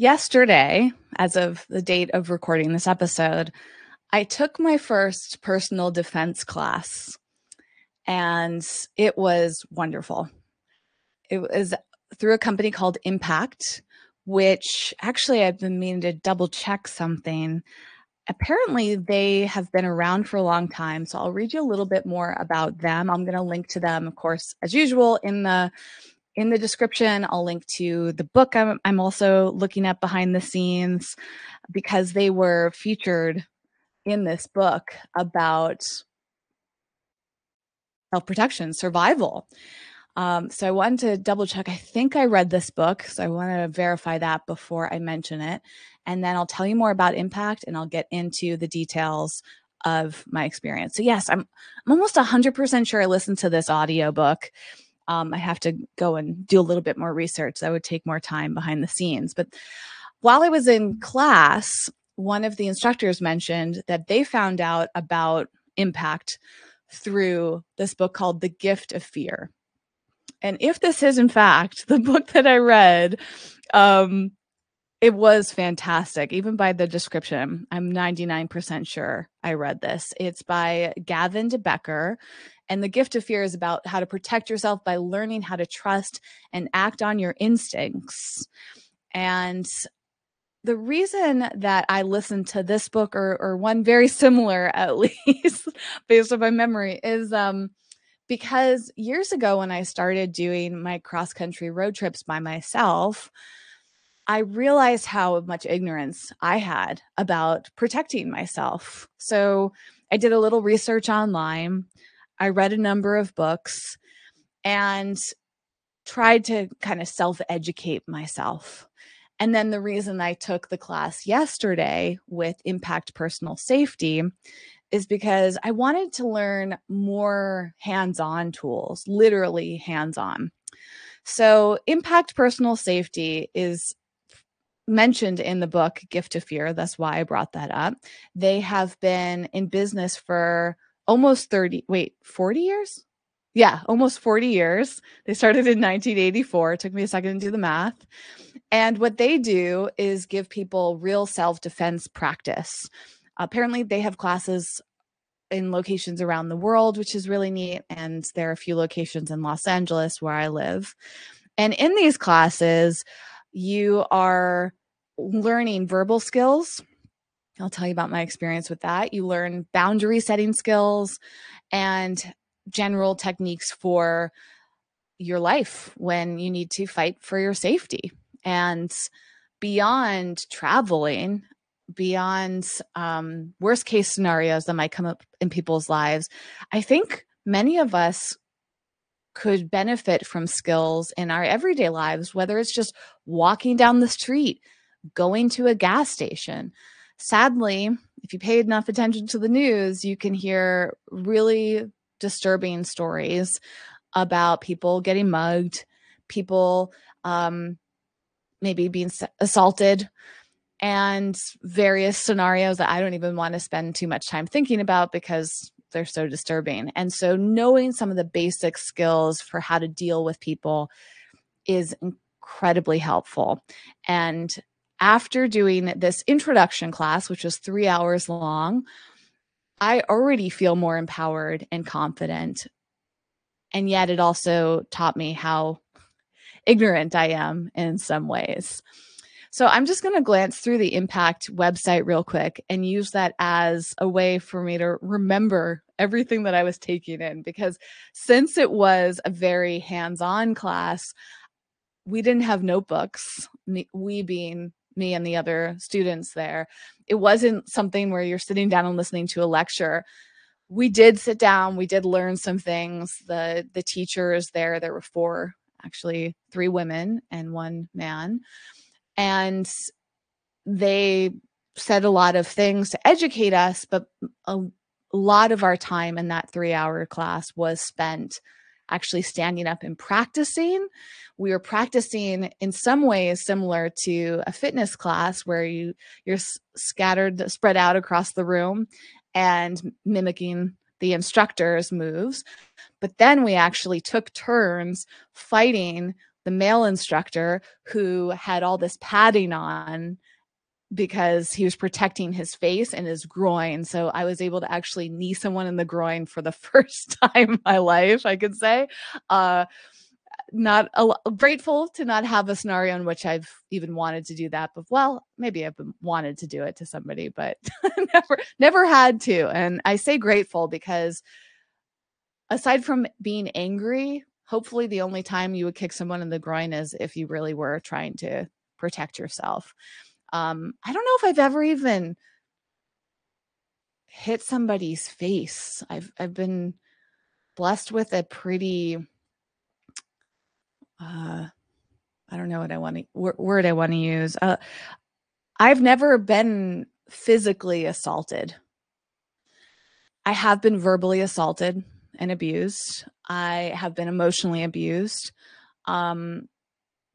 yesterday, as of the date of recording this episode, I took my first personal defense class and it was wonderful. It was through a company called Impact, which actually I've been meaning to double check something. Apparently, they have been around for a long time. So I'll read you a little bit more about them. I'm going to link to them, of course, as usual, in the in the description i'll link to the book I'm, I'm also looking at behind the scenes because they were featured in this book about self protection, survival. Um, so I wanted to double check. I think I read this book, so I want to verify that before I mention it. And then I'll tell you more about impact and I'll get into the details of my experience. So yes, I'm I'm almost 100% sure I listened to this audiobook. Um, I have to go and do a little bit more research. That would take more time behind the scenes. But while I was in class, one of the instructors mentioned that they found out about impact through this book called The Gift of Fear. And if this is in fact the book that I read, um, it was fantastic, even by the description. I'm 99% sure I read this. It's by Gavin de Becker. And The Gift of Fear is about how to protect yourself by learning how to trust and act on your instincts. And the reason that I listened to this book or or one very similar at least based on my memory is um because years ago when I started doing my cross country road trips by myself I realized how much ignorance I had about protecting myself. So I did a little research online. I read a number of books and tried to kind of self educate myself and then the reason I took the class yesterday with Impact Personal Safety is because I wanted to learn more hands on tools, literally hands on. So, Impact Personal Safety is mentioned in the book Gift of Fear. That's why I brought that up. They have been in business for almost 30, wait, 40 years? Yeah, almost 40 years. They started in 1984. It took me a second to do the math. And what they do is give people real self defense practice. Apparently, they have classes in locations around the world, which is really neat. And there are a few locations in Los Angeles where I live. And in these classes, you are learning verbal skills. I'll tell you about my experience with that. You learn boundary setting skills and general techniques for your life when you need to fight for your safety. And beyond traveling, beyond um, worst case scenarios that might come up in people's lives, I think many of us could benefit from skills in our everyday lives, whether it's just walking down the street, going to a gas station. Sadly, if you pay enough attention to the news, you can hear really disturbing stories about people getting mugged, people um, maybe being assaulted and various scenarios that I don't even want to spend too much time thinking about because they're so disturbing. And so, knowing some of the basic skills for how to deal with people is incredibly helpful. And after doing this introduction class, which was three hours long, I already feel more empowered and confident. And yet, it also taught me how ignorant I am in some ways. So I'm just going to glance through the Impact website real quick and use that as a way for me to remember everything that I was taking in because since it was a very hands-on class, we didn't have notebooks, we being me and the other students there. It wasn't something where you're sitting down and listening to a lecture we did sit down we did learn some things the the teachers there there were four actually three women and one man. And they said a lot of things to educate us, but a lot of our time in that three hour class was spent actually standing up and practicing. We were practicing in some ways similar to a fitness class where you you're scattered spread out across the room and mimicking the instructor's moves. But then we actually took turns fighting the male instructor who had all this padding on because he was protecting his face and his groin. So I was able to actually knee someone in the groin for the first time in my life, I could say. Uh, not a, grateful to not have a scenario in which I've even wanted to do that. But well, maybe I've wanted to do it to somebody, but never, never had to. And I say grateful because aside from being angry, hopefully the only time you would kick someone in the groin is if you really were trying to protect yourself. Um, I don't know if I've ever even hit somebody's face. I've I've been blessed with a pretty uh I don't know what I want to word I want to use. Uh, I've never been physically assaulted. I have been verbally assaulted and abused. I have been emotionally abused. Um,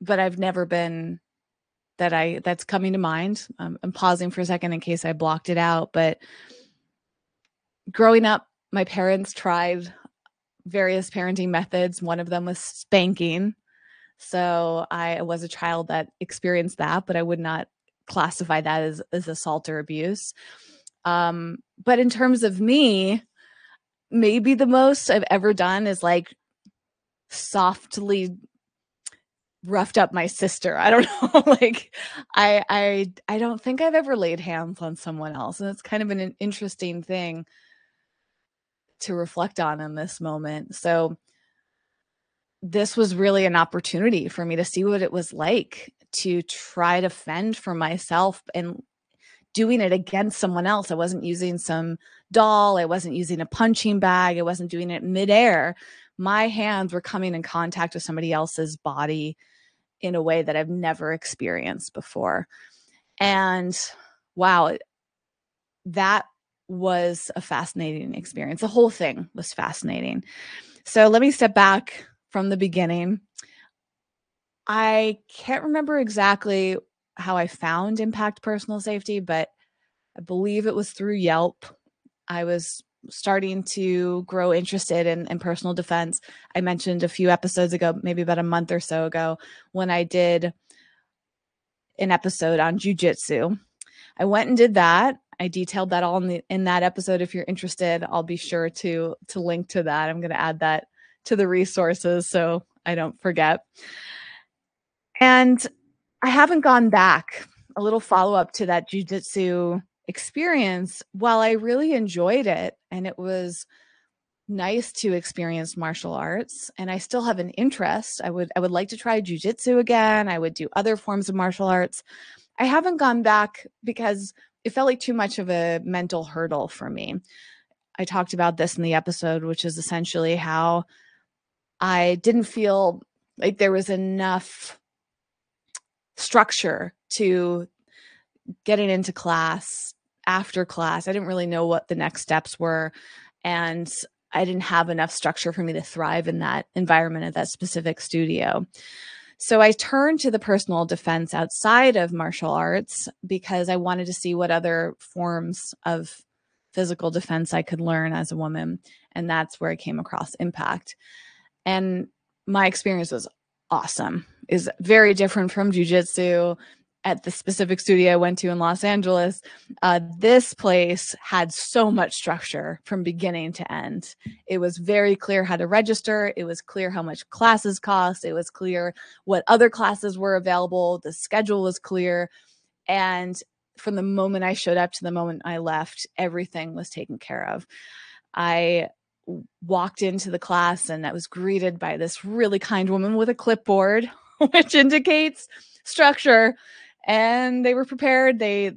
but I've never been that I that's coming to mind. Um, I'm pausing for a second in case I blocked it out, but growing up, my parents tried various parenting methods. One of them was spanking. So I was a child that experienced that, but I would not classify that as, as assault or abuse. Um, but in terms of me, maybe the most I've ever done is like softly roughed up my sister. I don't know. like I I I don't think I've ever laid hands on someone else. And it's kind of an interesting thing to reflect on in this moment. So this was really an opportunity for me to see what it was like to try to fend for myself and doing it against someone else. I wasn't using some doll, I wasn't using a punching bag, I wasn't doing it midair. My hands were coming in contact with somebody else's body in a way that I've never experienced before. And wow, that was a fascinating experience. The whole thing was fascinating. So let me step back from the beginning. I can't remember exactly how I found Impact Personal Safety, but I believe it was through Yelp. I was starting to grow interested in, in personal defense. I mentioned a few episodes ago, maybe about a month or so ago, when I did an episode on jujitsu. I went and did that. I detailed that all in, the, in that episode. If you're interested, I'll be sure to to link to that. I'm going to add that to the resources so I don't forget. And I haven't gone back. A little follow up to that jujitsu experience, while I really enjoyed it and it was nice to experience martial arts and I still have an interest. I would I would like to try jujitsu again. I would do other forms of martial arts. I haven't gone back because it felt like too much of a mental hurdle for me. I talked about this in the episode, which is essentially how I didn't feel like there was enough structure to getting into class after class. I didn't really know what the next steps were. And I didn't have enough structure for me to thrive in that environment at that specific studio. So I turned to the personal defense outside of martial arts because I wanted to see what other forms of physical defense I could learn as a woman. And that's where I came across impact. And my experience was awesome. Is very different from jujitsu at the specific studio I went to in Los Angeles, uh, this place had so much structure from beginning to end. It was very clear how to register. It was clear how much classes cost. It was clear what other classes were available. The schedule was clear. And from the moment I showed up to the moment I left, everything was taken care of. I walked into the class and I was greeted by this really kind woman with a clipboard, which indicates structure and they were prepared. They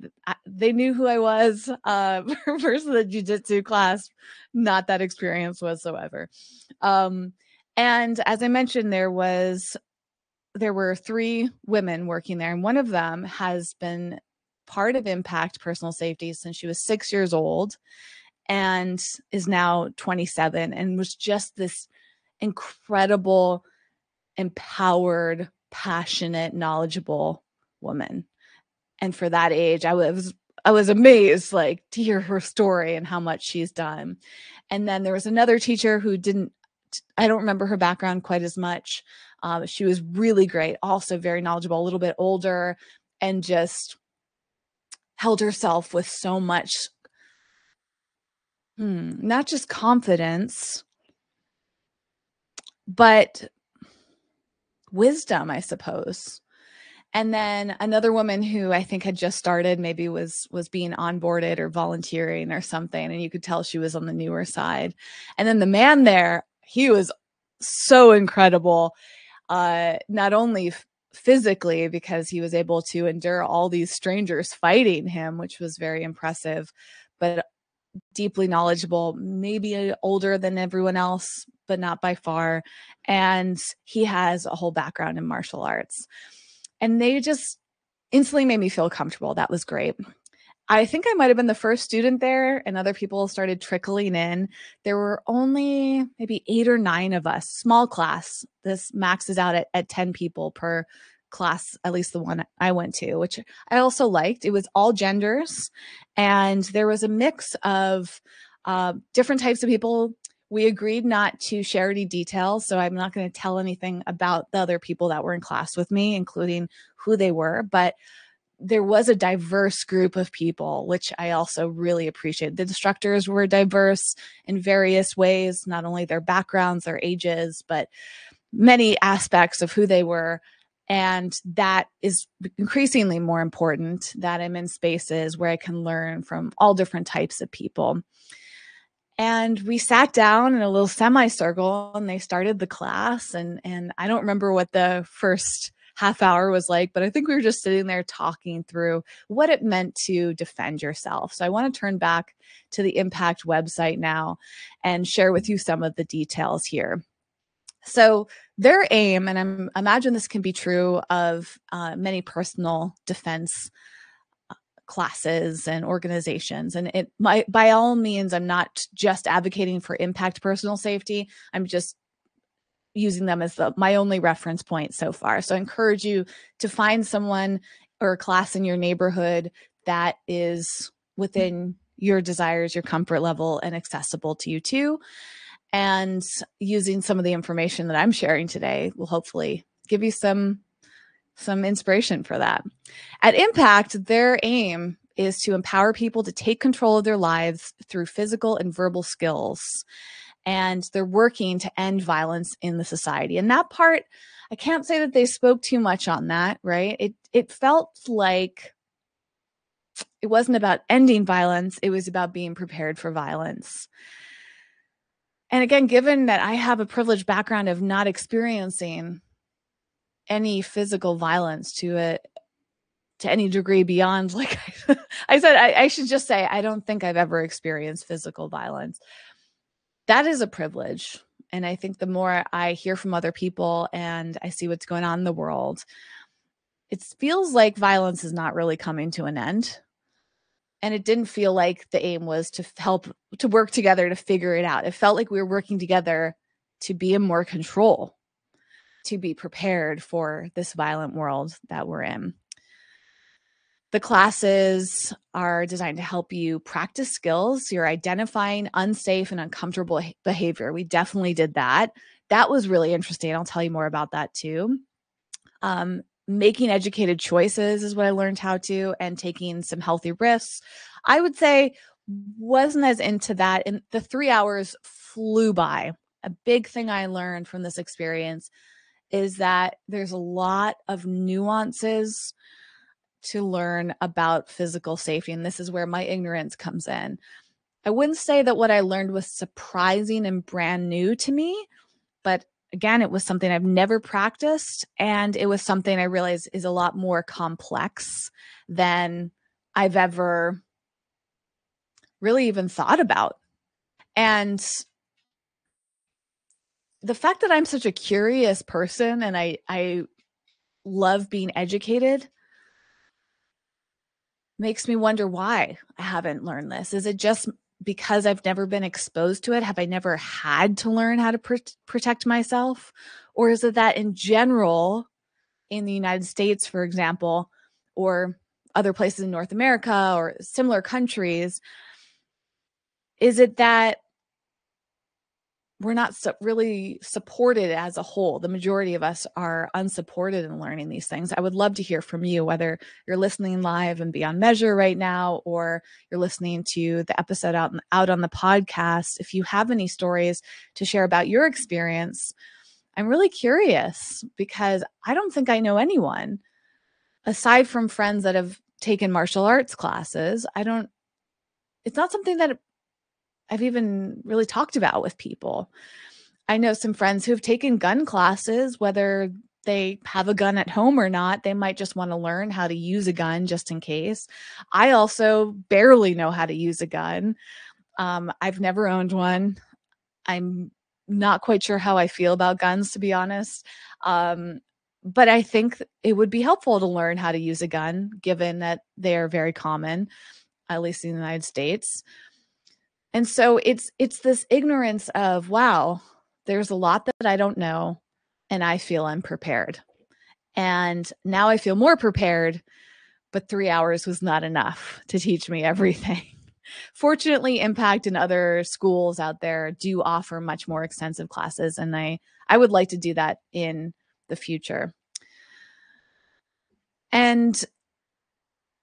they knew who I was uh, versus the jujitsu class. Not that experience whatsoever. Um, and as I mentioned, there was there were three women working there, and one of them has been part of Impact Personal Safety since she was six years old, and is now 27, and was just this incredible, empowered, passionate, knowledgeable woman. And for that age, I was I was amazed like to hear her story and how much she's done. And then there was another teacher who didn't I don't remember her background quite as much. Um, she was really great, also very knowledgeable, a little bit older, and just held herself with so much, hmm, not just confidence, but wisdom, I suppose and then another woman who i think had just started maybe was was being onboarded or volunteering or something and you could tell she was on the newer side. And then the man there he was so incredible uh not only physically because he was able to endure all these strangers fighting him which was very impressive but deeply knowledgeable maybe older than everyone else but not by far. And he has a whole background in martial arts and they just instantly made me feel comfortable. That was great. I think I might have been the first student there, and other people started trickling in. There were only maybe eight or nine of us, small class. This maxes out at, at 10 people per class, at least the one I went to, which I also liked. It was all genders, and there was a mix of uh, different types of people we agreed not to share any details, so I'm not going to tell anything about the other people that were in class with me, including who they were. But there was a diverse group of people, which I also really appreciate. The instructors were diverse in various ways, not only their backgrounds, their ages, but many aspects of who they were. And that is increasingly more important that I'm in spaces where I can learn from all different types of people and we sat down in a little semicircle and they started the class and and I don't remember what the first half hour was like but I think we were just sitting there talking through what it meant to defend yourself. So I want to turn back to the Impact website now and share with you some of the details here. So their aim, and I'm, imagine this can be true of uh, many personal defense classes and organizations and it my, by all means i'm not just advocating for impact personal safety i'm just using them as the, my only reference point so far. So i encourage you to find someone or a class in your neighborhood that is within your desires your comfort level and accessible to you too. And using some of the information that i'm sharing today will hopefully give you some some inspiration for that. At Impact, their aim is to empower people to take control of their lives through physical and verbal skills. And they're working to end violence in the society. And that part, I can't say that they spoke too much on that, right? It it felt like it wasn't about ending violence, it was about being prepared for violence. And again, given that I have a privileged background of not experiencing any physical violence to it to any degree beyond like i said I, I, should just say i don't think i've ever experienced physical violence. That is a privilege. And i think the more i hear from other people and i see what's going on in the world it feels like violence is not really coming to an end. And it didn't feel like the aim was to help to work together to figure it out. It felt like we were working together to be in more control to be prepared for this violent world that we're in. The classes are designed to help you practice skills. You're identifying unsafe and uncomfortable behavior. We definitely did that. That was really interesting. I'll tell you more about that too. Um, making educated choices is what I learned how to, and taking some healthy risks. I would say wasn't as into that. And the three hours flew by. A big thing I learned from this experience is that there's a lot of nuances to learn about physical safety. And this is where my ignorance comes in. I wouldn't say that what I learned was surprising and brand new to me, but again, it was something I've never practiced. And it was something I realized is a lot more complex than I've ever really even thought about. And the fact that I'm such a curious person and I I love being educated makes me wonder why I haven't learned this. Is it just because I've never been exposed to it? Have I never had to learn how to pr- protect myself? Or is it that in general, in the United States, for example, or other places in North America or similar countries, is it that we're not so really supported as a whole. The majority of us are unsupported in learning these things. I would love to hear from you, whether you're listening live and Beyond Measure right now, or you're listening to the episode out, out on the podcast. If you have any stories to share about your experience, I'm really curious because I don't think I know anyone aside from friends that have taken martial arts classes. I don't, it's not something that I've even really talked about with people. I know some friends who have taken gun classes, whether they have a gun at home or not. They might just want to learn how to use a gun just in case. I also barely know how to use a gun. Um, I've never owned one. I'm not quite sure how I feel about guns, to be honest. Um, but I think it would be helpful to learn how to use a gun, given that they are very common, at least in the United States and so it's it's this ignorance of wow there's a lot that i don't know and i feel unprepared. And now i feel more prepared but three hours was not enough to teach me everything. Fortunately impact and other schools out there do offer much more extensive classes and i i would like to do that in the future. And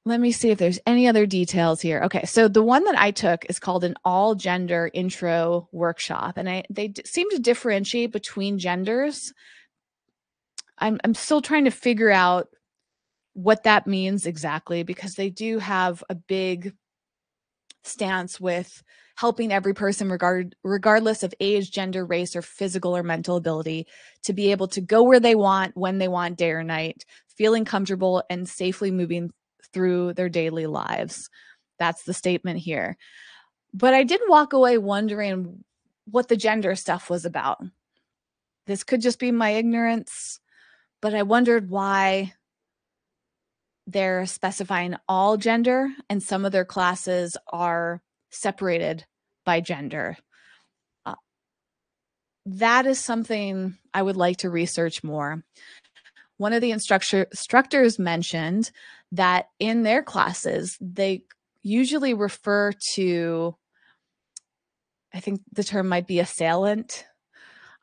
let me see if there's any other details here. Okay, so the one that I took is called an all gender intro workshop, and I they d- seem to differentiate between genders. I'm I'm still trying to figure out what that means exactly because they do have a big stance with helping every person regard regardless of age gender race or physical or mental ability to be able to go where they want when they want day or night feeling comfortable and safely moving through their daily lives. That's the statement here. But I did walk away wondering what the gender stuff was about. This could just be my ignorance, but I wondered why they're specifying all gender and some of their classes are separated by gender. Uh, that is something I would like to research more. One of the instructor, instructors mentioned that in their classes, they usually refer to, I think the term might be assailant,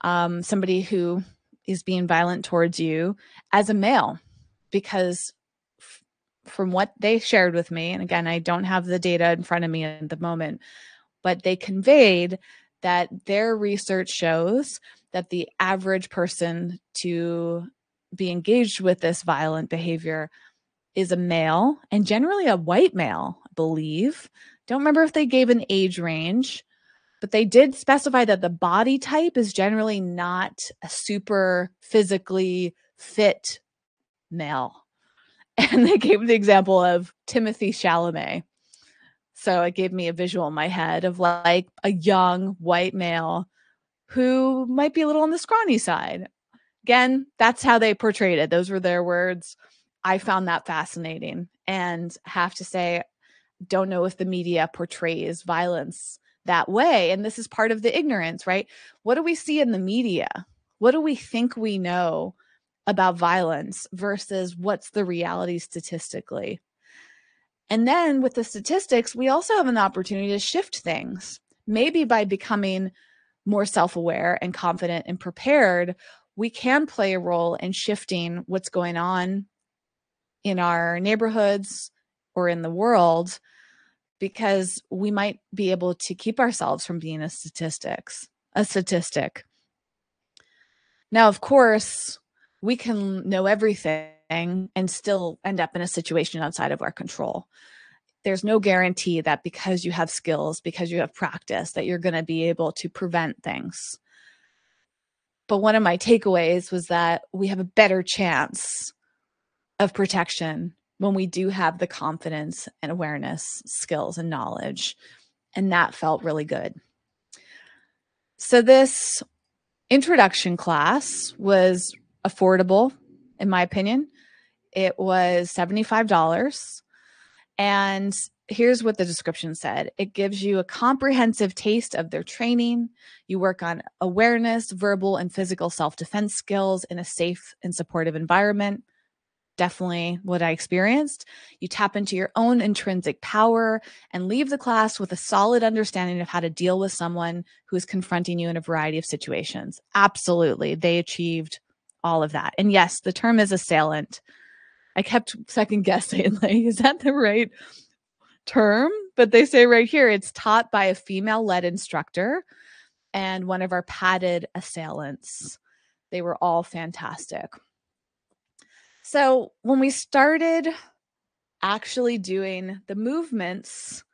um, somebody who is being violent towards you as a male, because f- from what they shared with me, and again, I don't have the data in front of me at the moment, but they conveyed that their research shows that the average person to be engaged with this violent behavior is a male and generally a white male, I believe. Don't remember if they gave an age range, but they did specify that the body type is generally not a super physically fit male. And they gave the example of Timothy Chalamet. So it gave me a visual in my head of like a young white male who might be a little on the scrawny side. Again, that's how they portrayed it. Those were their words. I found that fascinating and have to say, don't know if the media portrays violence that way. And this is part of the ignorance, right? What do we see in the media? What do we think we know about violence versus what's the reality statistically? And then with the statistics, we also have an opportunity to shift things, maybe by becoming more self aware and confident and prepared. We can play a role in shifting what's going on in our neighborhoods or in the world because we might be able to keep ourselves from being a statistics a statistic. Now of course we can know everything and still end up in a situation outside of our control. There's no guarantee that because you have skills because you have practice that you're going to be able to prevent things. But one of my takeaways was that we have a better chance of protection when we do have the confidence and awareness, skills, and knowledge. And that felt really good. So, this introduction class was affordable, in my opinion. It was $75. And here's what the description said it gives you a comprehensive taste of their training. You work on awareness, verbal, and physical self defense skills in a safe and supportive environment definitely what I experienced. You tap into your own intrinsic power and leave the class with a solid understanding of how to deal with someone who is confronting you in a variety of situations. Absolutely. They achieved all of that. And yes, the term is assailant. I kept second guessing, like, is that the right term? But they say right here it's taught by a female led instructor and one of our padded assailants. They were all fantastic. So when we started actually doing the movements,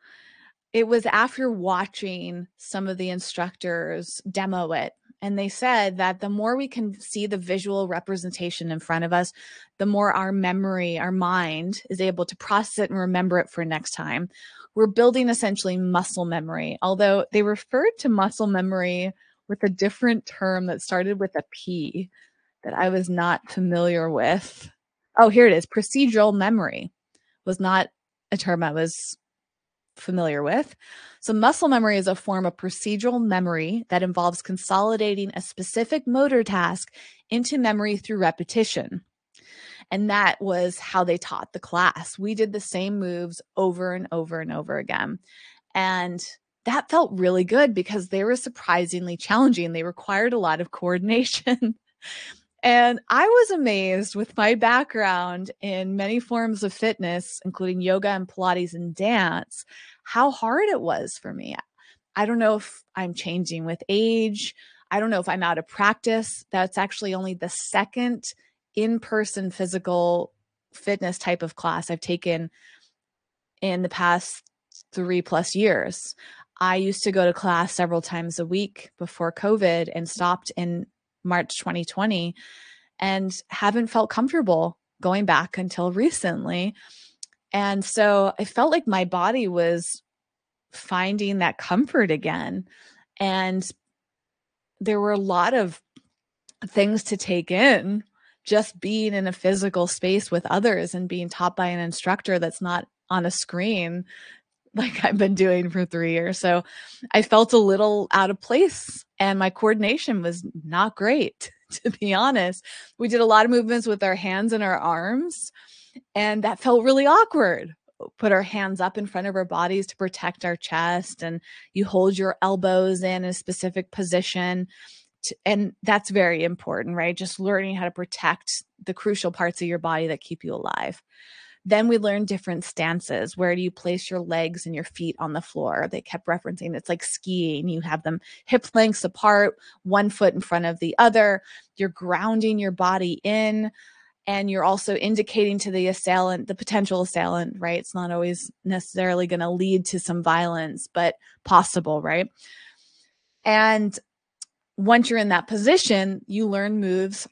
it was after watching some of the instructors demo it. And they said that the more we can see the visual representation in front of us, the more our memory, our mind is able to process it and remember it for next time. We're building essentially muscle memory, although they referred to muscle memory with a different term that started with a P that I was not familiar with. Oh, here it is. Procedural memory was not a term I was familiar with. So, muscle memory is a form of procedural memory that involves consolidating a specific motor task into memory through repetition. And that was how they taught the class. We did the same moves over and over and over again. And that felt really good because they were surprisingly challenging. They required a lot of coordination. And I was amazed with my background in many forms of fitness, including yoga and Pilates and dance, how hard it was for me. I don't know if I'm changing with age. I don't know if I'm out of practice. That's actually only the second in person physical fitness type of class I've taken in the past three plus years. I used to go to class several times a week before COVID and stopped in March 2020 and haven't felt comfortable going back until recently. And so I felt like my body was finding that comfort again. And there were a lot of things to take in just being in a physical space with others and being taught by an instructor that's not on a screen like I've been doing for three years. So I felt a little out of place and my coordination was not great, to be honest. We did a lot of movements with our hands and our arms, and that felt really awkward. Put our hands up in front of our bodies to protect our chest, and you hold your elbows in a specific position. To, and that's very important, right? Just learning how to protect the crucial parts of your body that keep you alive. Then we learned different stances. Where do you place your legs and your feet on the floor? They kept referencing it's like skiing. You have them hip lengths apart, one foot in front of the other. You're grounding your body in and you're also indicating to the assailant the potential assailant right it's not always necessarily going to lead to some violence but possible right and once you're in that position you learn moves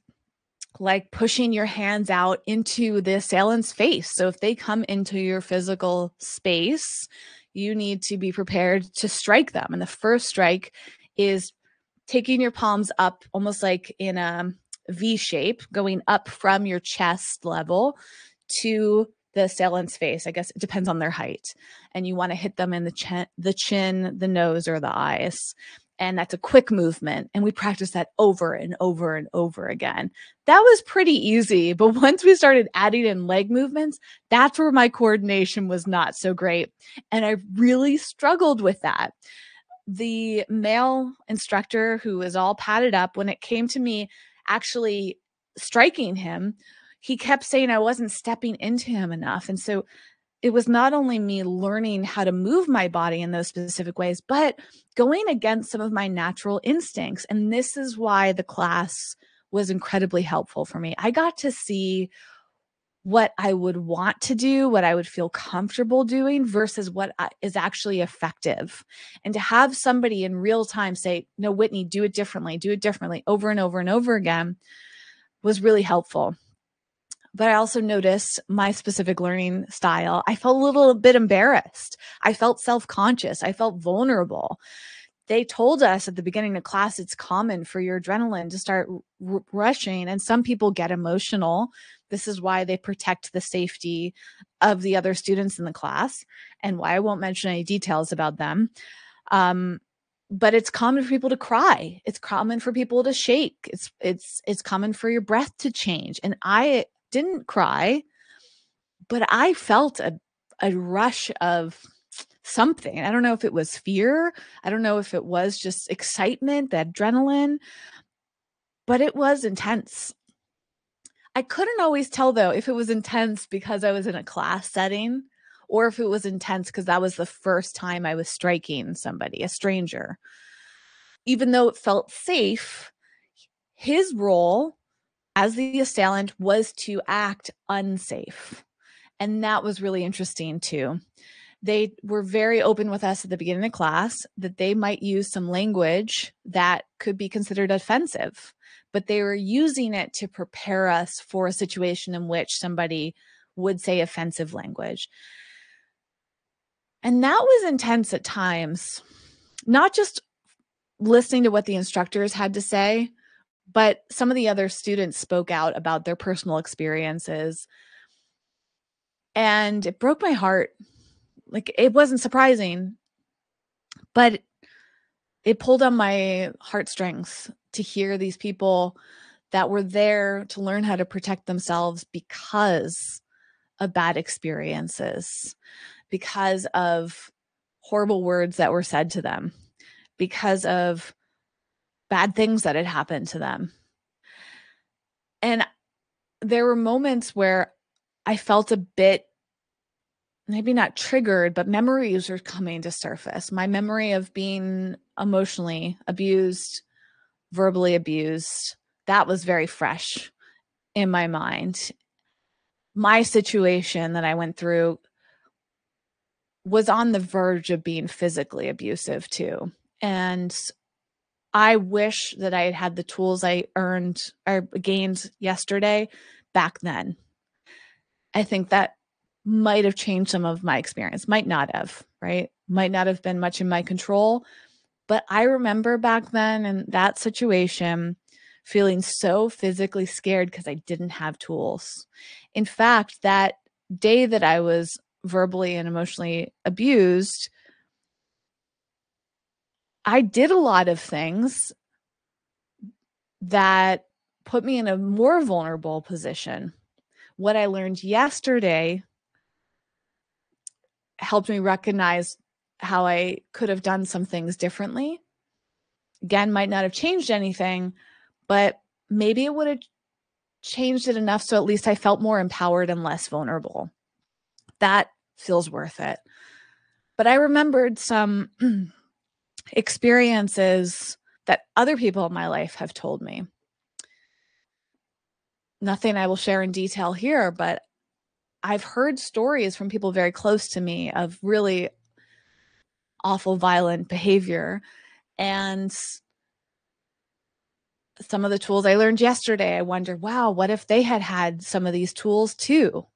like pushing your hands out into the assailant's face. So if they come into your physical space, you need to be prepared to strike them. And the first strike is taking your palms up almost like in a V shape, going up from your chest level to the assailant's face. I guess it depends on their height. And you want to hit them in the chin, the chin, the nose, or the eyes and that's a quick movement and we practice that over and over and over again. That was pretty easy but once we started adding in leg movements that's where my coordination was not so great and i really struggled with that. The male instructor who was all padded up when it came to me actually striking him he kept saying i wasn't stepping into him enough and so it was not only me learning how to move my body in those specific ways, but going against some of my natural instincts. And this is why the class was incredibly helpful for me. I got to see what I would want to do, what I would feel comfortable doing versus what is actually effective. And to have somebody in real time say, No, Whitney, do it differently, do it differently over and over and over again was really helpful but I also noticed my specific learning style. I felt a little bit embarrassed. I felt self conscious. I felt vulnerable. They told us at the beginning of class it's common for your adrenaline to start r- rushing, and some people get emotional. This is why they protect the safety of the other students in the class, and why I won't mention any details about them. Um, but it's common for people to cry it's common for people to shake it's it's it's common for your breath to change and i didn't cry, but I felt a, a rush of something. I don't know if it was fear. I don't know if it was just excitement, the adrenaline, but it was intense. I couldn't always tell though if it was intense because I was in a class setting or if it was intense because that was the first time I was striking somebody, a stranger. Even though it felt safe, his role as the assailant was to act unsafe. And that was really interesting too. They were very open with us at the beginning of class that they might use some language that could be considered offensive, but they were using it to prepare us for a situation in which somebody would say offensive language. And that was intense at times, not just listening to what the instructors had to say, but some of the other students spoke out about their personal experiences. And it broke my heart. Like it wasn't surprising, but it pulled on my heartstrings to hear these people that were there to learn how to protect themselves because of bad experiences, because of horrible words that were said to them, because of bad things that had happened to them. And there were moments where I felt a bit maybe not triggered, but memories were coming to surface. My memory of being emotionally abused, verbally abused, that was very fresh in my mind. My situation that I went through was on the verge of being physically abusive too. And I wish that I had had the tools I earned or gained yesterday back then. I think that might have changed some of my experience, might not have, right? Might not have been much in my control. But I remember back then in that situation feeling so physically scared because I didn't have tools. In fact, that day that I was verbally and emotionally abused, I did a lot of things that put me in a more vulnerable position. What I learned yesterday helped me recognize how I could have done some things differently. Again, might not have changed anything, but maybe it would have changed it enough so at least I felt more empowered and less vulnerable. That feels worth it. But I remembered some experiences that other people in my life have told me. Nothing I will share in detail here, but I've heard stories from people very close to me of really awful, violent behavior. And some of the tools I learned yesterday, I wonder, wow, what if they had had some of these tools too?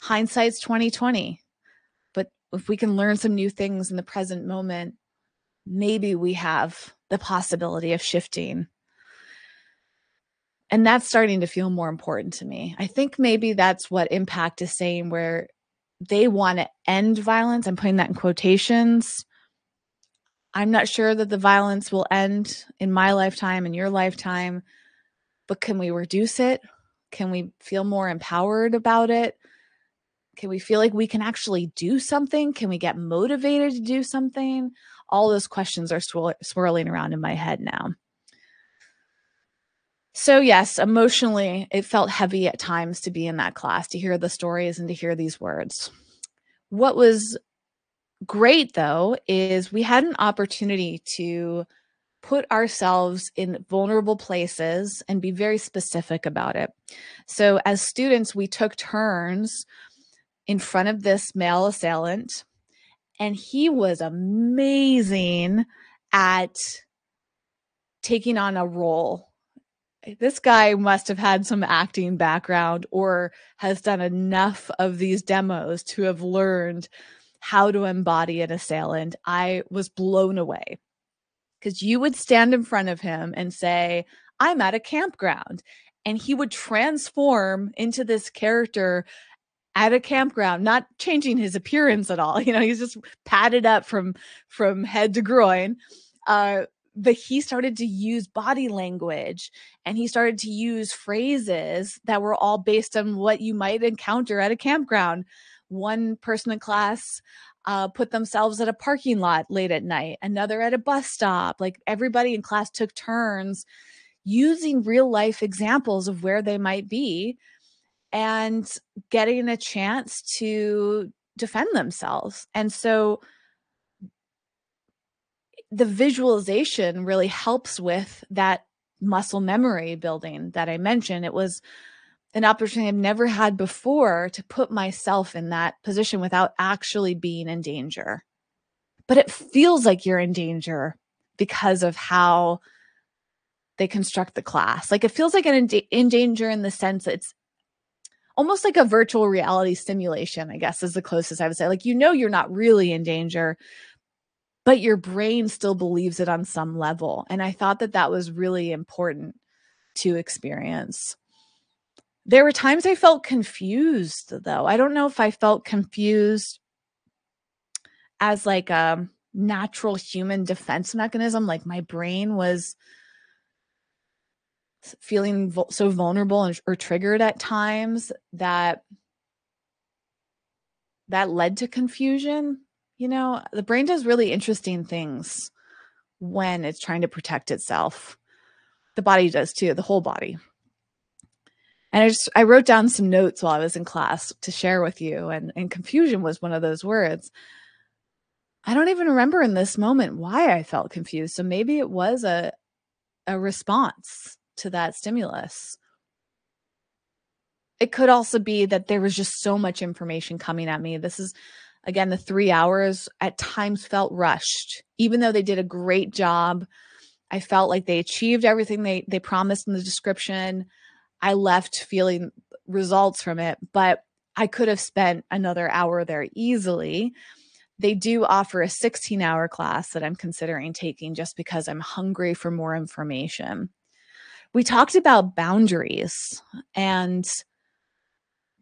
Hindsight's 2020. But if we can learn some new things in the present moment, maybe we have the possibility of shifting. And that's starting to feel more important to me. I think maybe that's what Impact is saying, where they want to end violence. I'm putting that in quotations. I'm not sure that the violence will end in my lifetime, in your lifetime, but can we reduce it? Can we feel more empowered about it? Can we feel like we can actually do something? Can we get motivated to do something? All those questions are swir- swirling around in my head now. So, yes, emotionally, it felt heavy at times to be in that class, to hear the stories and to hear these words. What was great, though, is we had an opportunity to put ourselves in vulnerable places and be very specific about it. So, as students, we took turns in front of this male assailant and he was amazing at taking on a role. This guy must have had some acting background or has done enough of these demos to have learned how to embody an assailant. I was blown away because you would stand in front of him and say, I'm at a campground. And he would transform into this character at a campground, not changing his appearance at all. You know, he's just padded up from from head to groin, uh, but he started to use body language and he started to use phrases that were all based on what you might encounter at a campground. One person in class uh, put themselves at a parking lot late at night, another at a bus stop. Like everybody in class took turns using real life examples of where they might be and getting a chance to defend themselves. And so the visualization really helps with that muscle memory building that I mentioned. It was an opportunity I've never had before to put myself in that position without actually being in danger. But it feels like you're in danger because of how they construct the class. Like it feels like an in, in danger in the sense it's almost like a virtual reality simulation, I guess is the closest I would say. Like you know you're not really in danger, but your brain still believes it on some level. And I thought that that was really important to experience. There were times I felt confused, though. I don't know if I felt confused as like a natural human defense mechanism, like my brain was feeling so vulnerable and, or triggered at times that that led to confusion you know, the brain does really interesting things when it's trying to protect itself. The body does too, the whole body. And I just I wrote down some notes while I was in class to share with you, and, and confusion was one of those words. I don't even remember in this moment why I felt confused. So maybe it was a a response to that stimulus. It could also be that there was just so much information coming at me. This is Again, the three hours at times felt rushed, even though they did a great job. I felt like they achieved everything they, they promised in the description. I left feeling results from it, but I could have spent another hour there easily. They do offer a 16 hour class that I'm considering taking just because I'm hungry for more information. We talked about boundaries and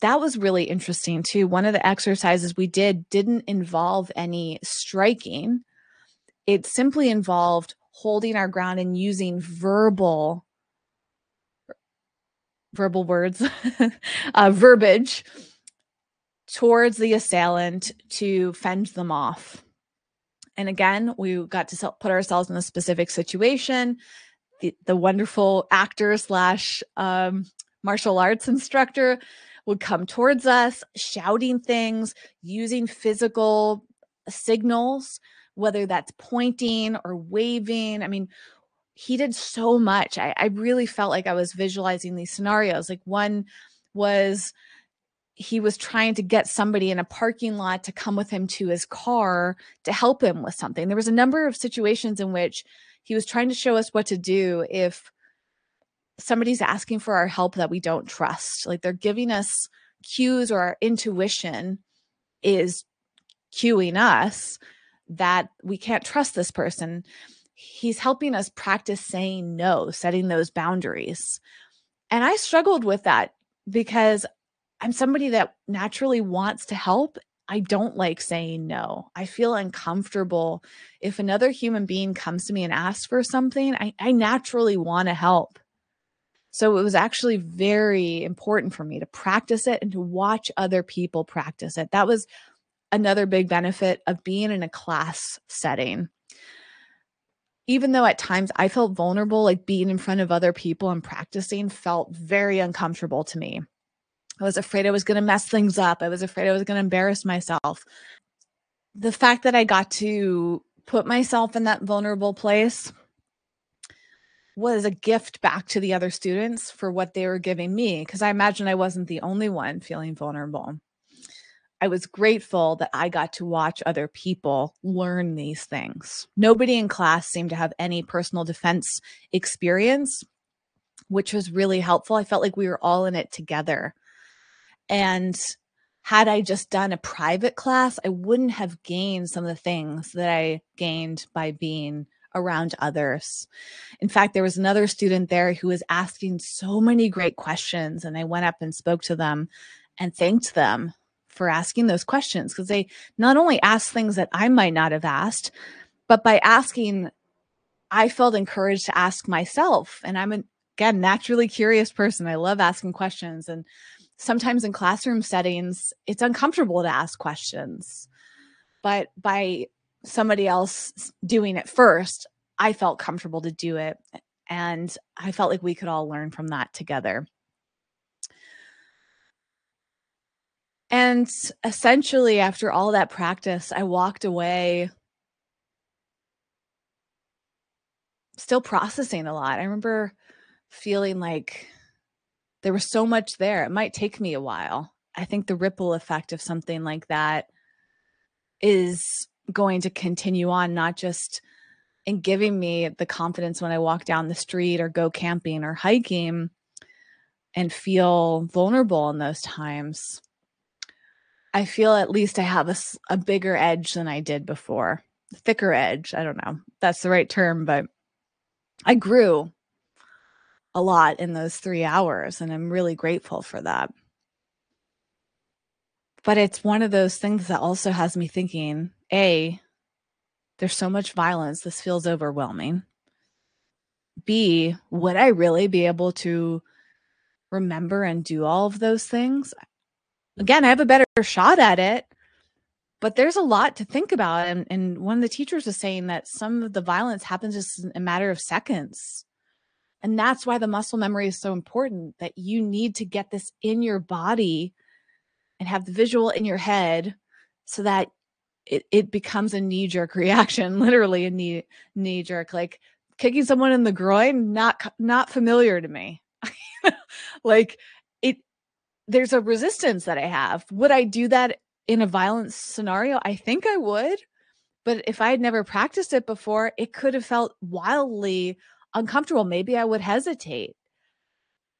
that was really interesting too. One of the exercises we did didn't involve any striking. It simply involved holding our ground and using verbal verbal words, uh, verbiage towards the assailant to fend them off. And again, we got to put ourselves in a specific situation. The, the wonderful actor slash um, martial arts instructor would come towards us, shouting things, using physical signals, whether that's pointing or waving. I mean, he did so much. I, I really felt like I was visualizing these scenarios. Like one was he was trying to get somebody in a parking lot to come with him to his car to help him with something. There was a number of situations in which he was trying to show us what to do if somebody's asking for our help that we don't trust. Like they're giving us cues or our intuition is cueing us that we can't trust this person. He's helping us practice saying no, setting those boundaries. And I struggled with that because I'm somebody that naturally wants to help. I don't like saying no. I feel uncomfortable. If another human being comes to me and asks for something, I, I naturally want to help. So it was actually very important for me to practice it and to watch other people practice it. That was another big benefit of being in a class setting. Even though at times I felt vulnerable, like being in front of other people and practicing felt very uncomfortable to me. I was afraid I was going to mess things up. I was afraid I was going to embarrass myself. The fact that I got to put myself in that vulnerable place was a gift back to the other students for what they were giving me because I imagine I wasn't the only one feeling vulnerable. I was grateful that I got to watch other people learn these things. Nobody in class seemed to have any personal defense experience, which was really helpful. I felt like we were all in it together. And had I just done a private class, I wouldn't have gained some of the things that I gained by being around others. In fact, there was another student there who was asking so many great questions, and I went up and spoke to them and thanked them for asking those questions because they not only asked things that I might not have asked, but by asking I felt encouraged to ask myself. And I'm, an, again, naturally curious person. I love asking questions. And sometimes in classroom settings, it's uncomfortable to ask questions. But by somebody else doing it first, I felt comfortable to do it. And I felt like we could all learn from that together. And essentially, after all that practice, I walked away still processing a lot. I remember feeling like there was so much there. It might take me a while. I think the ripple effect of something like that is going to continue on, not just in giving me the confidence when I walk down the street or go camping or hiking and feel vulnerable in those times. I feel at least I have a, a bigger edge than I did before. Thicker edge. I don't know. That's the right term, but I grew a lot in those three hours, and I'm really grateful for that. But it's one of those things that also has me thinking A, there's so much violence, this feels overwhelming. B, would I really be able to remember and do all of those things? Again, I have a better shot at it, but there's a lot to think about. And, and one of the teachers was saying that some of the violence happens just in a matter of seconds. And that's why the muscle memory is so important that you need to get this in your body and have the visual in your head so that it, it becomes a knee jerk reaction, literally a knee knee jerk, like kicking someone in the groin, not not familiar to me. like it there's a resistance that I have. Would I do that in a violent scenario? I think I would. But if I had never practiced it before, it could have felt wildly uncomfortable. Maybe I would hesitate.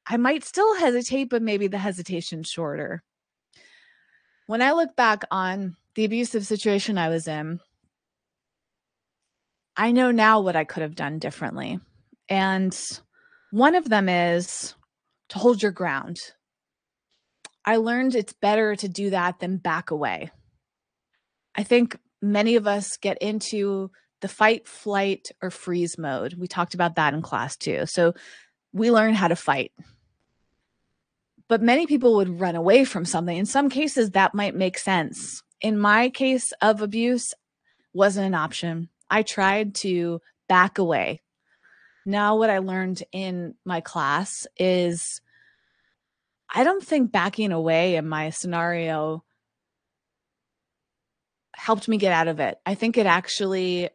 I might still hesitate, but maybe the hesitation's shorter. When I look back on the abusive situation I was in, I know now what I could have done differently. And one of them is to hold your ground. I learned it's better to do that than back away. I think many of us get into the fight, flight, or freeze mode. We talked about that in class too. So we learn how to fight. But many people would run away from something. In some cases, that might make sense. In my case of abuse, wasn't an option. I tried to back away. Now, what I learned in my class is I don't think backing away in my scenario helped me get out of it. I think it actually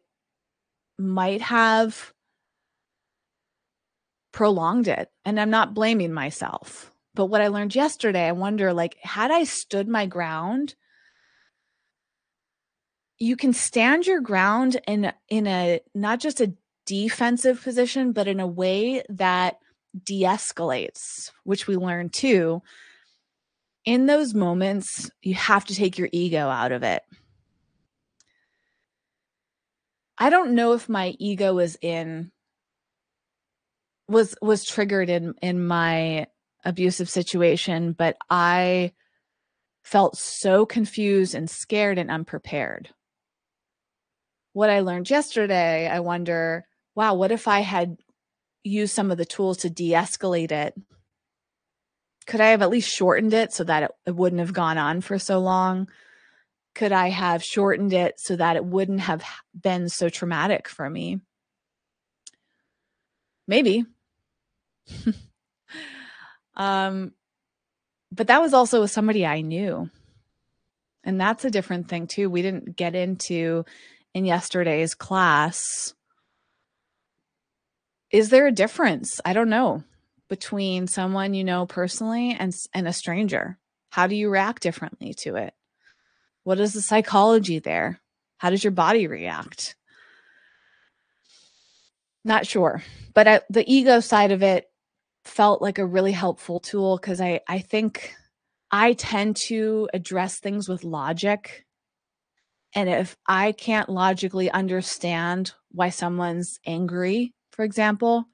might have prolonged it. And I'm not blaming myself. But what I learned yesterday, I wonder like, had I stood my ground, you can stand your ground in in a not just a defensive position, but in a way that de-escalates, which we learned too. In those moments, you have to take your ego out of it. I don't know if my ego was in was was triggered in in my abusive situation, but I felt so confused and scared and unprepared. What I learned yesterday, I wonder, wow, what if I had used some of the tools to de-escalate it? Could I have at least shortened it so that it, it wouldn't have gone on for so long? Could I have shortened it so that it wouldn't have been so traumatic for me? Maybe. um, but that was also with somebody I knew. And that's a different thing, too. We didn't get into in yesterday's class. Is there a difference? I don't know between someone you know personally and, and a stranger. How do you react differently to it? What is the psychology there? How does your body react? Not sure. But I, the ego side of it felt like a really helpful tool because I, I think I tend to address things with logic. And if I can't logically understand why someone's angry, for example,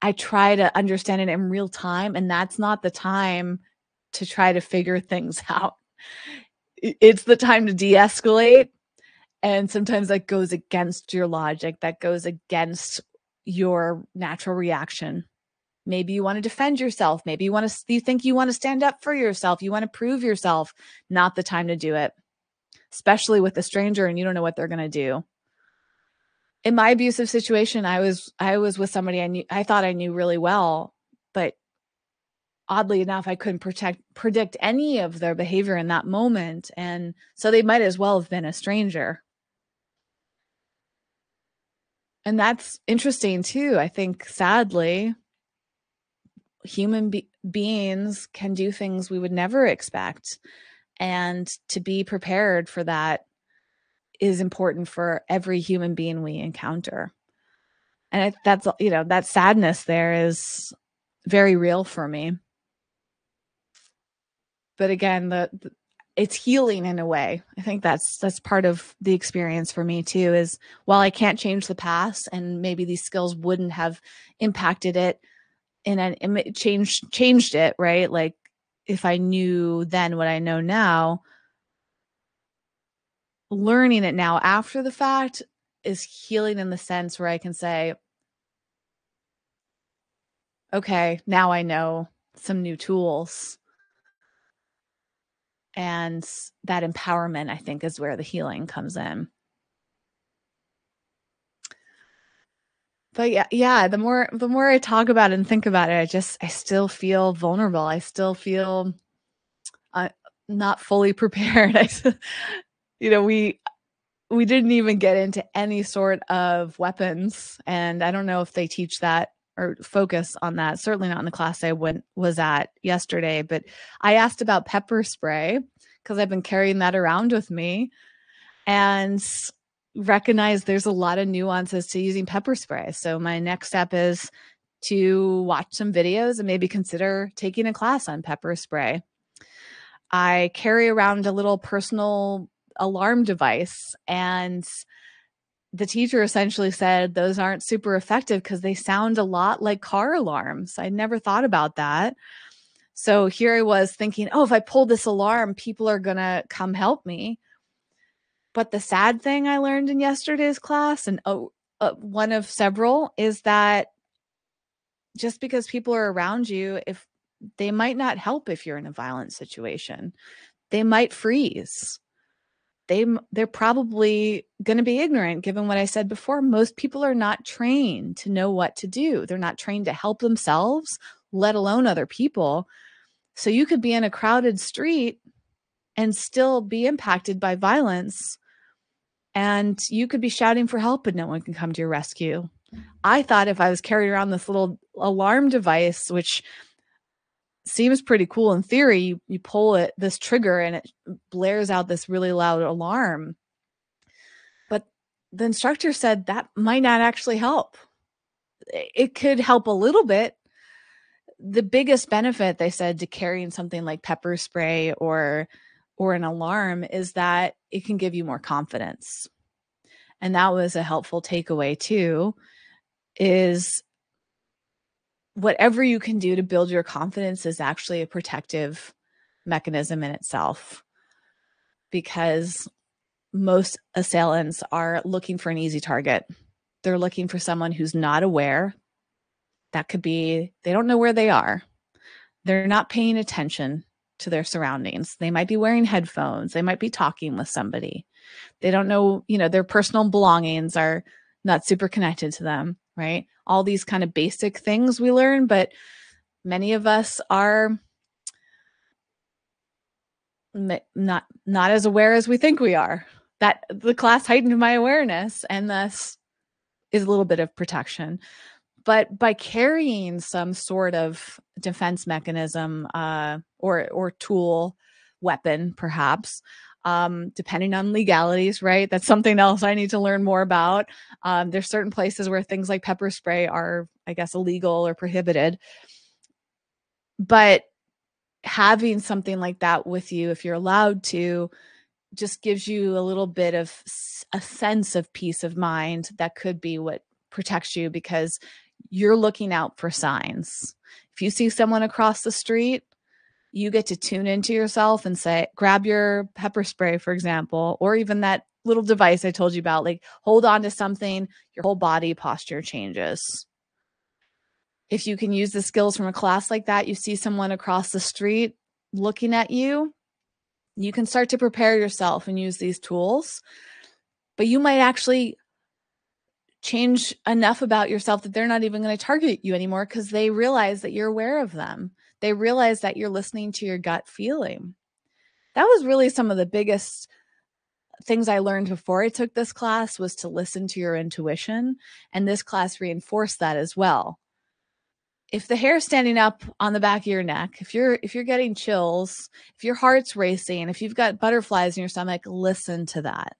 I try to understand it in real time. And that's not the time to try to figure things out it's the time to de-escalate And sometimes that goes against your logic, that goes against your natural reaction. Maybe you want to defend yourself. Maybe you want to, you think you want to stand up for yourself. You want to prove yourself. Not the time to do it, especially with a stranger and you don't know what they're going to do. In my abusive situation, I was, I was with somebody I knew, I thought I knew really well, oddly enough, I couldn't protect, predict any of their behavior in that moment. And so they might as well have been a stranger. And that's interesting too. I think sadly, human be- beings can do things we would never expect. And to be prepared for that is important for every human being we encounter. And that's, you know, that sadness there is very real for me. But again, the, the it's healing in a way. I think that's that's part of the experience for me too is while I can't change the past and maybe these skills wouldn't have impacted it in an changed changed it, right? Like if I knew then what I know now, learning it now after the fact is healing in the sense where I can say okay, now I know some new tools and that empowerment i think is where the healing comes in. But yeah yeah the more the more i talk about it and think about it i just i still feel vulnerable. I still feel uh, not fully prepared. I, you know we we didn't even get into any sort of weapons and i don't know if they teach that or focus on that. Certainly not in the class I went was at yesterday, but I asked about pepper spray because I've been carrying that around with me and recognize there's a lot of nuances to using pepper spray. So my next step is to watch some videos and maybe consider taking a class on pepper spray. I carry around a little personal alarm device and the teacher essentially said those aren't super effective because they sound a lot like car alarms. I never thought about that. So here I was thinking, oh, if I pull this alarm, people are going to come help me. But the sad thing I learned in yesterday's class, and oh, uh, one of several, is that just because people are around you, if they might not help if you're in a violent situation, they might freeze they they're probably going to be ignorant given what I said before. Most people are not trained to know what to do. They're not trained to help themselves, let alone other people. So you could be in a crowded street and still be impacted by violence and you could be shouting for help and no one can come to your rescue. I thought if I was carrying around this little alarm device which seems pretty cool in theory. You, you pull it, this trigger, and it blares out this really loud alarm. But the instructor said that might not actually help. It could help a little bit. The biggest benefit they said to carrying something like pepper spray or or an alarm is that it can give you more confidence. And that was a helpful takeaway too is whatever you can do to build your confidence is actually a protective mechanism in itself because most assailants are looking for an easy target. They're looking for someone who's not aware. That could be they don't know where they are. They're not paying attention to their surroundings. They might be wearing headphones. They might be talking with somebody. They don't know, you know, their personal belongings are not super connected to them right? All these kind of basic things we learn, but many of us are not not as aware as we think we are. That the class heightened my awareness and thus is a little bit of protection. But by carrying some sort of defense mechanism uh, or or tool, weapon, perhaps, um, depending on legalities, right? That's something else I need to learn more about. Um, there's certain places where things like pepper spray are, I guess, illegal or prohibited. But having something like that with you, if you're allowed to, just gives you a little bit of a sense of peace of mind that could be what protects you because you're looking out for signs. If you see someone across the street you get to tune into yourself and say, grab your pepper spray, for example, or even that little device I told you about, like hold on to something, your whole body posture changes. If you can use the skills from a class like that, you see someone across the street looking at you, you can start to prepare yourself and use these tools. But you might actually change enough about yourself that they're not even going to target you anymore because they realize that you're aware of them. They realize that you're listening to your gut feeling. That was really some of the biggest things I learned before I took this class was to listen to your intuition. And this class reinforced that as well. If the hair is standing up on the back of your neck, if you're if you're getting chills, if your heart's racing, if you've got butterflies in your stomach, listen to that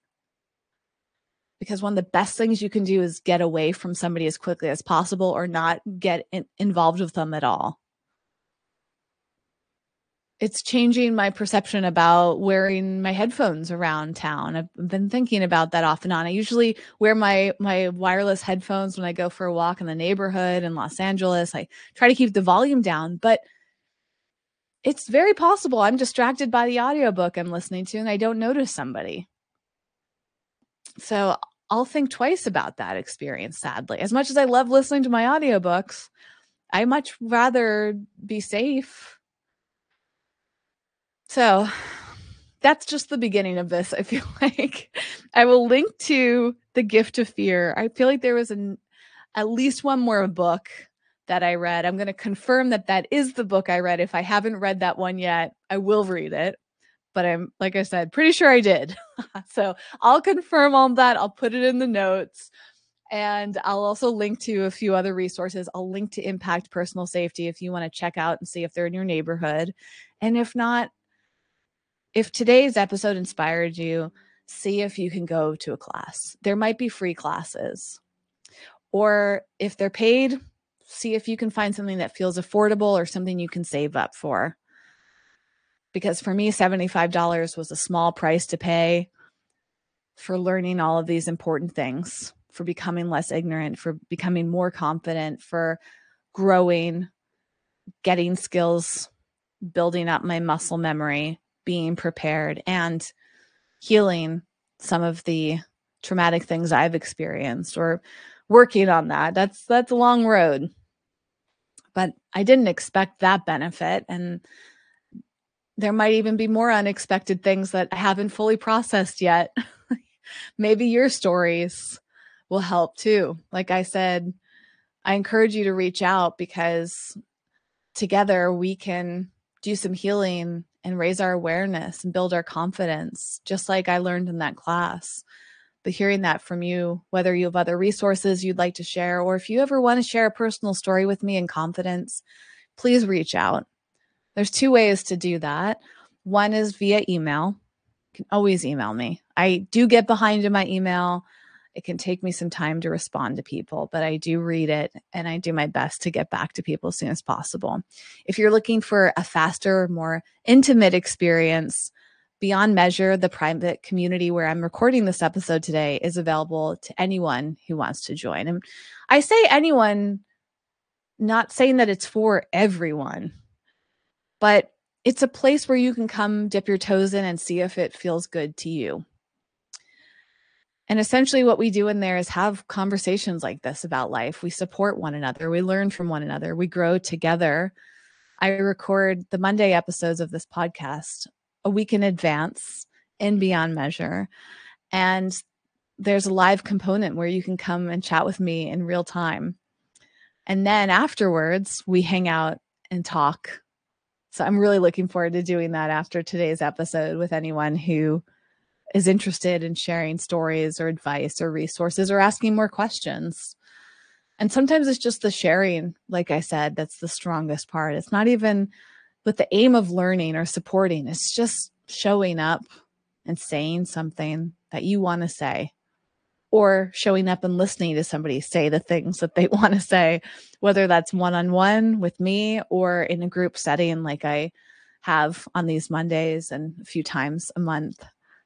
because one of the best things you can do is get away from somebody as quickly as possible or not get in, involved with them at all. It's changing my perception about wearing my headphones around town. I've been thinking about that off and on. I usually wear my my wireless headphones when I go for a walk in the neighborhood in Los Angeles. I try to keep the volume down, but it's very possible I'm distracted by the audiobook I'm listening to and I don't notice somebody. So I'll think twice about that experience, sadly. As much as I love listening to my audiobooks, I much rather be safe. So that's just the beginning of this. I feel like I will link to The Gift of Fear. I feel like there was an, at least one more book that I read. I'm going to confirm that that is the book I read. If I haven't read that one yet, I will read it but I'm like I said, pretty sure I did. so I'll confirm all that. I'll put it in the notes. And I'll also link to a few other resources. I'll link to Impact Personal Safety if you want to check out and see if they're in your neighborhood. And if not, if today's episode inspired you, see if you can go to a class. There might be free classes. Or if they're paid, see if you can find something that feels affordable or something you can save up for because for me, $75 was a small price to pay for learning all of these important things, for becoming less ignorant, for becoming more confident, for growing, getting skills, building up my muscle memory, being prepared, and healing some of the traumatic things I've experienced or working on that. That's that's a long road. But I didn't expect that benefit and there might even be more unexpected things that I haven't fully processed yet. Maybe your stories will help too. Like I said, I encourage you to reach out because together we can do some healing and raise our awareness and build our confidence, just like I learned in that class. But hearing that from you, whether you have other resources you'd like to share, or if you ever want to share a personal story with me in confidence, please reach out. There's two ways to do that. One is via email. You can always email me. I do get behind in my email. It can take me some time to respond to people, but I do read it and I do my best to get back to people as soon as possible. If you're looking for a faster, more intimate experience, Beyond Measure, the private community where I'm recording this episode today, is available to anyone who wants to join. And I say anyone, not saying that it's for everyone but it's a place where you can come dip your toes in and see if it feels good to you. And essentially, what we do in there is have conversations like this about life. We support one another, we learn from one another, we grow together. I record the Monday episodes of this podcast a week in advance in Beyond Measure. And there's a live component where you can come and chat with me in real time. And then afterwards, we hang out and talk so I'm really looking forward to doing that after today's episode with anyone who is interested in sharing stories or advice or resources or asking more questions. And sometimes it's just the sharing, like I said, that's the strongest part. It's not even with the aim of learning or supporting, it's just showing up and saying something that you want to say or showing up and listening to somebody say the things that they want to say, whether that's one on one with me or in a group setting like I have on these Mondays and a few times a month.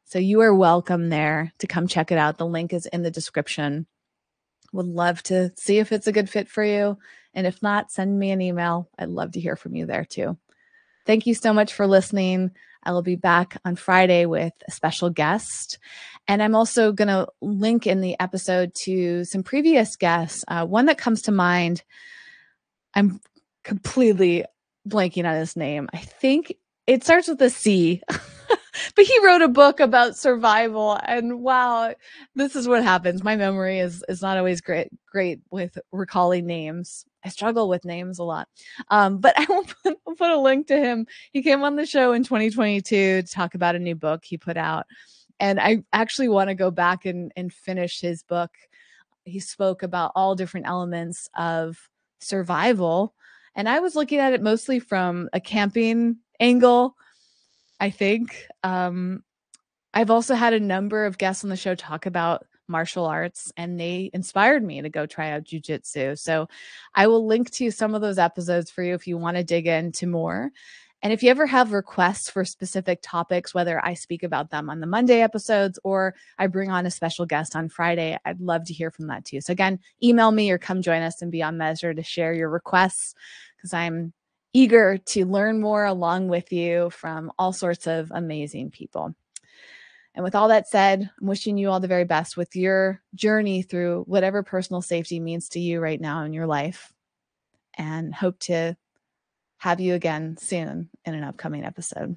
So you are welcome there to come check it out. The link is in the description. Would love to see if it's a good fit for you. And if not, send me an email. I'd love to hear from you there too. Thank you so much for listening. I will be back on Friday with a special guest. And I'm also going to link in the episode to some previous guests. Uh, one that comes to mind, I'm completely blanking on his name. I think it starts with a C. but he wrote a book about survival and wow this is what happens. My memory is is not always great great with recalling names. I struggle with names a lot. Um, but i will put, put a link to him. He came on the show in 2022 to talk about a new book he put out. And i actually want to go back and and finish his book. He spoke about all different elements of survival and i was looking at it mostly from a camping angle I think. Um, I've also had a number of guests on the show talk about martial arts and they inspired me to go try out jujitsu. So I will link to some of those episodes for you if you want to dig into more. And if you ever have requests for specific topics, whether I speak about them on the Monday episodes or I bring on a special guest on Friday, I'd love to hear from that too. So again, email me or come join us and Beyond Measure to share your requests because I'm eager to learn more along with you from all sorts of amazing people. And with all that said, I'm wishing you all the very best with your journey through whatever personal safety means to you right now in your life. And hope to have you again soon in an upcoming episode.